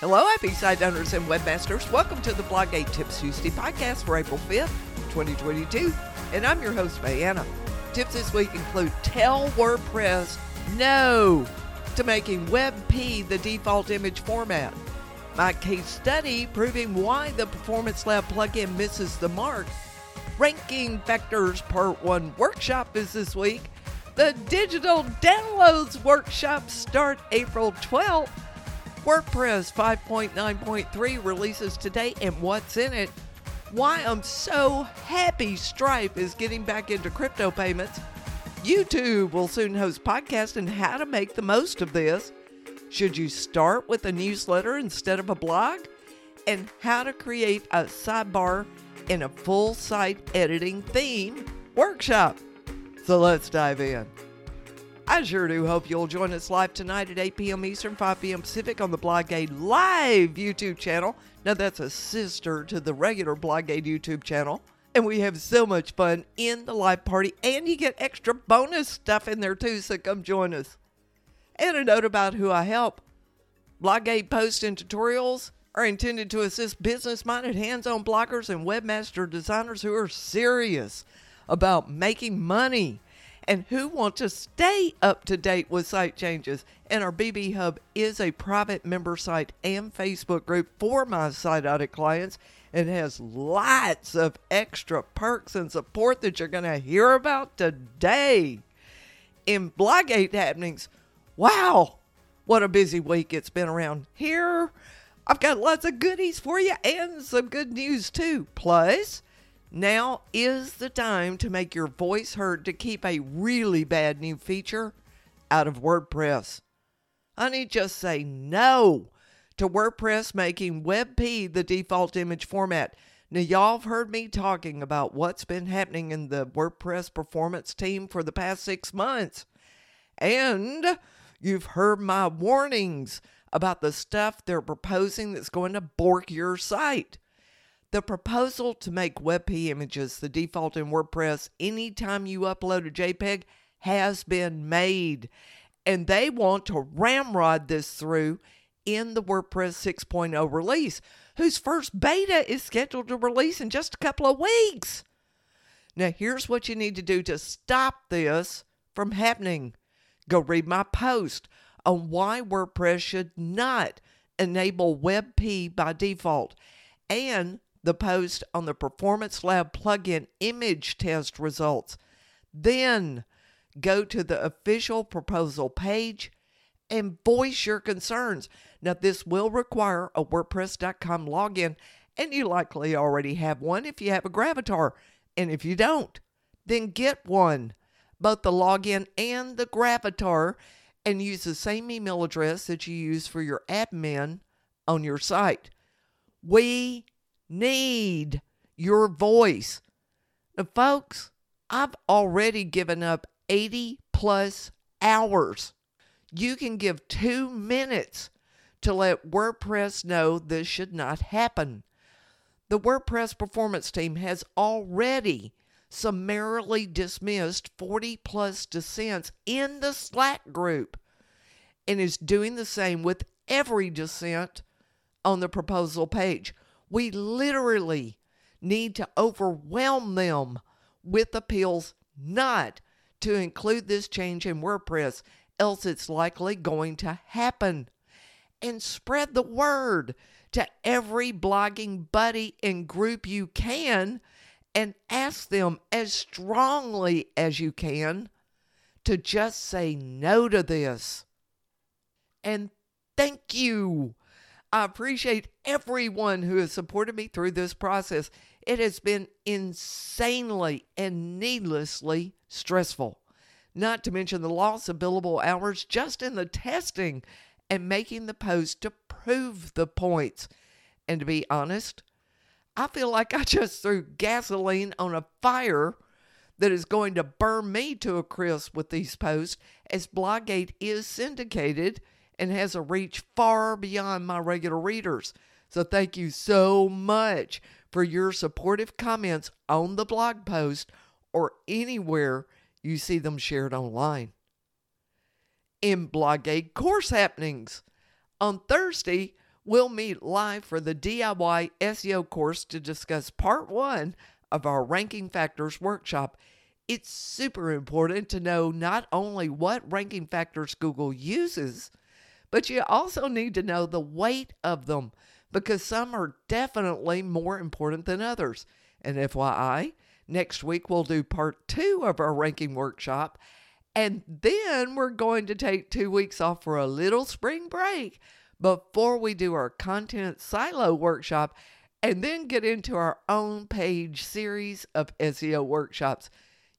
Hello, site owners and webmasters. Welcome to the BlogAid Tips Tuesday podcast for April 5th, 2022. And I'm your host, Diana. Tips this week include tell WordPress no to making WebP the default image format. My case study proving why the Performance Lab plugin misses the mark. Ranking Factors Part 1 workshop is this week. The Digital Downloads workshop start April 12th. WordPress 5.9.3 releases today and what's in it. Why I'm so happy Stripe is getting back into crypto payments. YouTube will soon host podcasts and how to make the most of this. Should you start with a newsletter instead of a blog? And how to create a sidebar in a full site editing theme workshop. So let's dive in. I sure do hope you'll join us live tonight at 8 p.m. Eastern, 5 p.m. Pacific on the BlogAid Live YouTube channel. Now, that's a sister to the regular BlogAid YouTube channel. And we have so much fun in the live party, and you get extra bonus stuff in there too, so come join us. And a note about who I help BlogAid posts and tutorials are intended to assist business minded, hands on bloggers and webmaster designers who are serious about making money and who want to stay up to date with site changes. And our BB Hub is a private member site and Facebook group for my site audit clients. It has lots of extra perks and support that you're going to hear about today. In BlogAid happenings, wow, what a busy week it's been around here. I've got lots of goodies for you and some good news too. Plus, now is the time to make your voice heard to keep a really bad new feature out of WordPress. Honey, just say no to WordPress making WebP the default image format. Now, y'all have heard me talking about what's been happening in the WordPress performance team for the past six months. And you've heard my warnings about the stuff they're proposing that's going to bork your site. The proposal to make WebP images the default in WordPress anytime you upload a JPEG has been made. And they want to ramrod this through in the WordPress 6.0 release, whose first beta is scheduled to release in just a couple of weeks. Now, here's what you need to do to stop this from happening go read my post on why WordPress should not enable WebP by default and the post on the Performance Lab plugin image test results. Then go to the official proposal page and voice your concerns. Now, this will require a WordPress.com login, and you likely already have one if you have a Gravatar. And if you don't, then get one, both the login and the Gravatar, and use the same email address that you use for your admin on your site. We need your voice. Now, folks, I've already given up 80 plus hours. You can give two minutes to let WordPress know this should not happen. The WordPress performance team has already summarily dismissed 40 plus dissents in the Slack group and is doing the same with every dissent on the proposal page. We literally need to overwhelm them with appeals not to include this change in WordPress, else it's likely going to happen. And spread the word to every blogging buddy and group you can and ask them as strongly as you can to just say no to this. And thank you I appreciate everyone who has supported me through this process. It has been insanely and needlessly stressful, not to mention the loss of billable hours just in the testing and making the post to prove the points. And to be honest, I feel like I just threw gasoline on a fire that is going to burn me to a crisp with these posts as BlogAid is syndicated and has a reach far beyond my regular readers. So thank you so much for your supportive comments on the blog post or anywhere you see them shared online. In BlogAid course happenings, on Thursday, we'll meet live for the DIY SEO course to discuss part one of our ranking factors workshop. It's super important to know not only what ranking factors Google uses, but you also need to know the weight of them because some are definitely more important than others. And FYI, next week we'll do part two of our ranking workshop. And then we're going to take two weeks off for a little spring break before we do our content silo workshop and then get into our on page series of SEO workshops.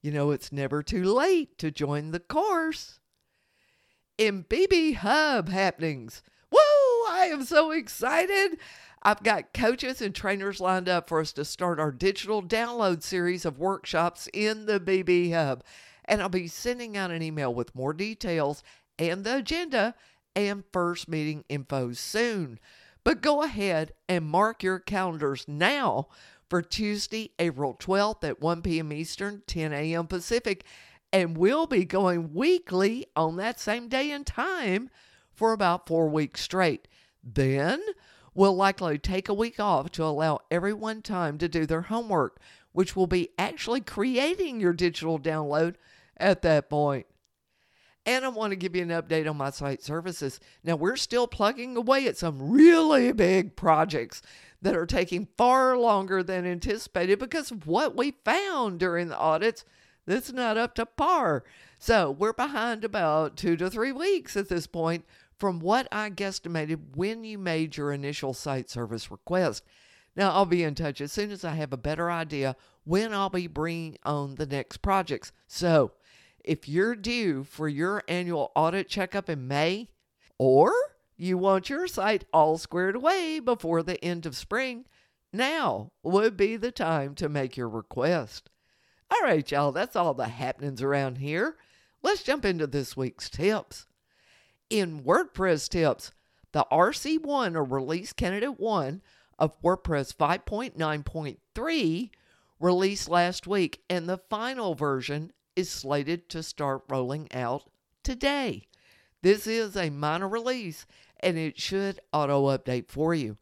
You know, it's never too late to join the course. In BB Hub happenings, woo! I am so excited. I've got coaches and trainers lined up for us to start our digital download series of workshops in the BB Hub. And I'll be sending out an email with more details and the agenda and first meeting info soon. But go ahead and mark your calendars now for Tuesday, April 12th at 1 p.m. Eastern, 10 a.m. Pacific. And we'll be going weekly on that same day and time for about four weeks straight. Then we'll likely take a week off to allow everyone time to do their homework, which will be actually creating your digital download at that point. And I want to give you an update on my site services. Now, we're still plugging away at some really big projects that are taking far longer than anticipated because of what we found during the audits that's not up to par. So, we're behind about two to three weeks at this point from what I guesstimated when you made your initial site service request. Now, I'll be in touch as soon as I have a better idea when I'll be bringing on the next projects. So, if you're due for your annual audit checkup in May, or you want your site all squared away before the end of spring, now would be the time to make your request. All right, y'all, that's all the happenings around here. Let's jump into this week's tips. In WordPress tips, the RC1 or Release Candidate 1 of WordPress 5.9.3 released last week, and the final version is slated to start rolling out today. This is a minor release and it should auto update for you.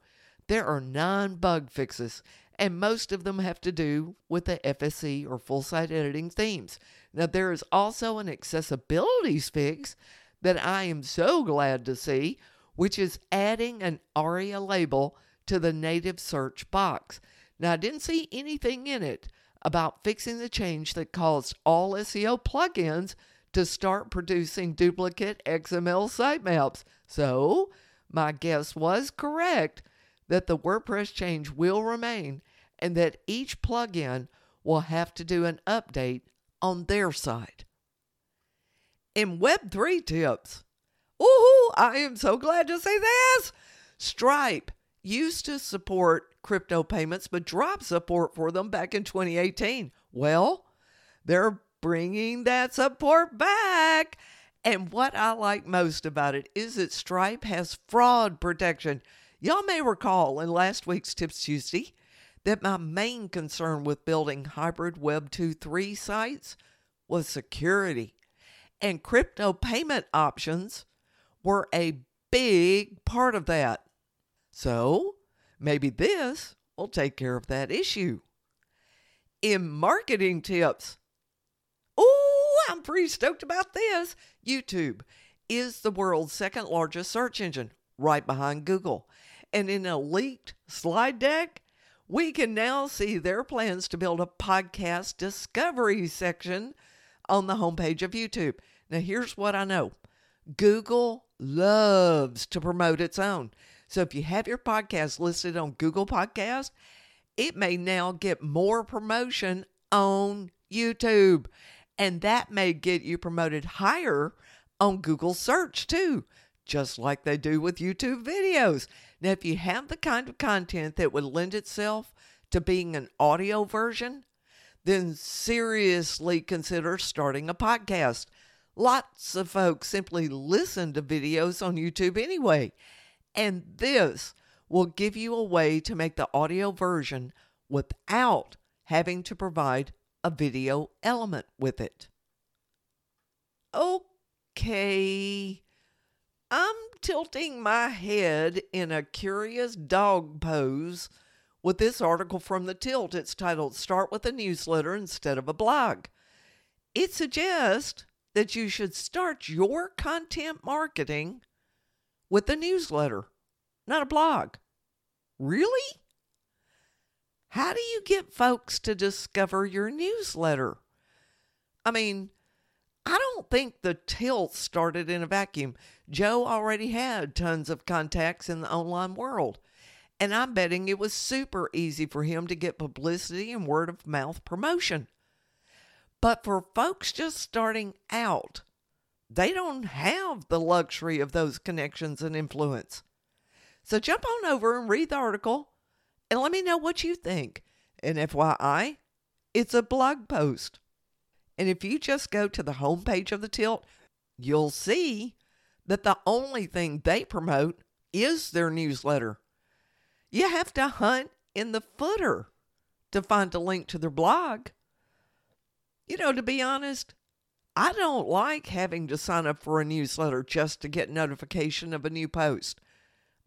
There are nine bug fixes, and most of them have to do with the FSE or full site editing themes. Now, there is also an accessibilities fix that I am so glad to see, which is adding an ARIA label to the native search box. Now, I didn't see anything in it about fixing the change that caused all SEO plugins to start producing duplicate XML sitemaps. So, my guess was correct that the WordPress change will remain and that each plugin will have to do an update on their site. In Web3 tips, ooh, I am so glad to see this. Stripe used to support crypto payments, but dropped support for them back in 2018. Well, they're bringing that support back. And what I like most about it is that Stripe has fraud protection. Y'all may recall in last week's Tips Tuesday that my main concern with building hybrid Web 2.3 sites was security. And crypto payment options were a big part of that. So, Maybe this will take care of that issue. In marketing tips, oh, I'm pretty stoked about this. YouTube is the world's second largest search engine, right behind Google. And in a leaked slide deck, we can now see their plans to build a podcast discovery section on the homepage of YouTube. Now, here's what I know Google loves to promote its own. So if you have your podcast listed on Google Podcast, it may now get more promotion on YouTube. And that may get you promoted higher on Google search too, just like they do with YouTube videos. Now, if you have the kind of content that would lend itself to being an audio version, then seriously consider starting a podcast. Lots of folks simply listen to videos on YouTube anyway. And this will give you a way to make the audio version without having to provide a video element with it. Okay, I'm tilting my head in a curious dog pose with this article from The Tilt. It's titled Start with a Newsletter Instead of a Blog. It suggests that you should start your content marketing with a newsletter, not a blog. Really? How do you get folks to discover your newsletter? I mean, I don't think the tilt started in a vacuum. Joe already had tons of contacts in the online world. And I'm betting it was super easy for him to get publicity and word of mouth promotion. But for folks just starting out, they don't have the luxury of those connections and influence. So jump on over and read the article and let me know what you think. And FYI, it's a blog post. And if you just go to the homepage of the Tilt, you'll see that the only thing they promote is their newsletter. You have to hunt in the footer to find a link to their blog. You know, to be honest, I don't like having to sign up for a newsletter just to get notification of a new post.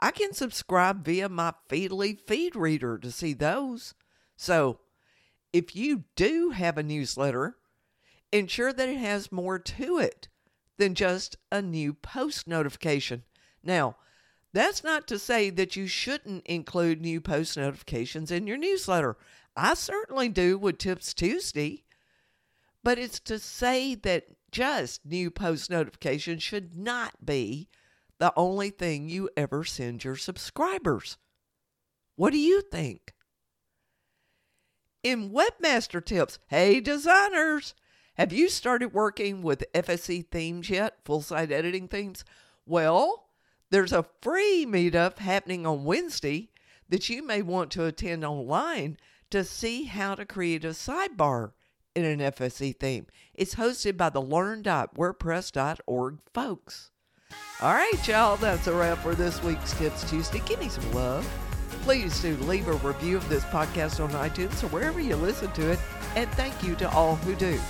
I can subscribe via my Feedly feed reader to see those. So, if you do have a newsletter, ensure that it has more to it than just a new post notification. Now, that's not to say that you shouldn't include new post notifications in your newsletter. I certainly do with Tips Tuesday. But it's to say that just new post notifications should not be the only thing you ever send your subscribers. What do you think? In Webmaster Tips, hey designers, have you started working with FSE themes yet? Full site editing themes? Well, there's a free meetup happening on Wednesday that you may want to attend online to see how to create a sidebar in an FSE theme. It's hosted by the learn.wordpress.org folks. All right, y'all, that's a wrap for this week's Tips Tuesday. Give me some love. Please do leave a review of this podcast on iTunes or wherever you listen to it. And thank you to all who do.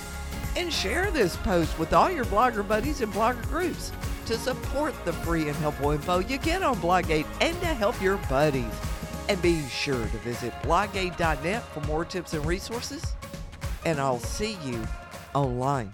And share this post with all your blogger buddies and blogger groups to support the free and helpful info you get on BlogAid and to help your buddies. And be sure to visit blogaid.net for more tips and resources. And I'll see you online.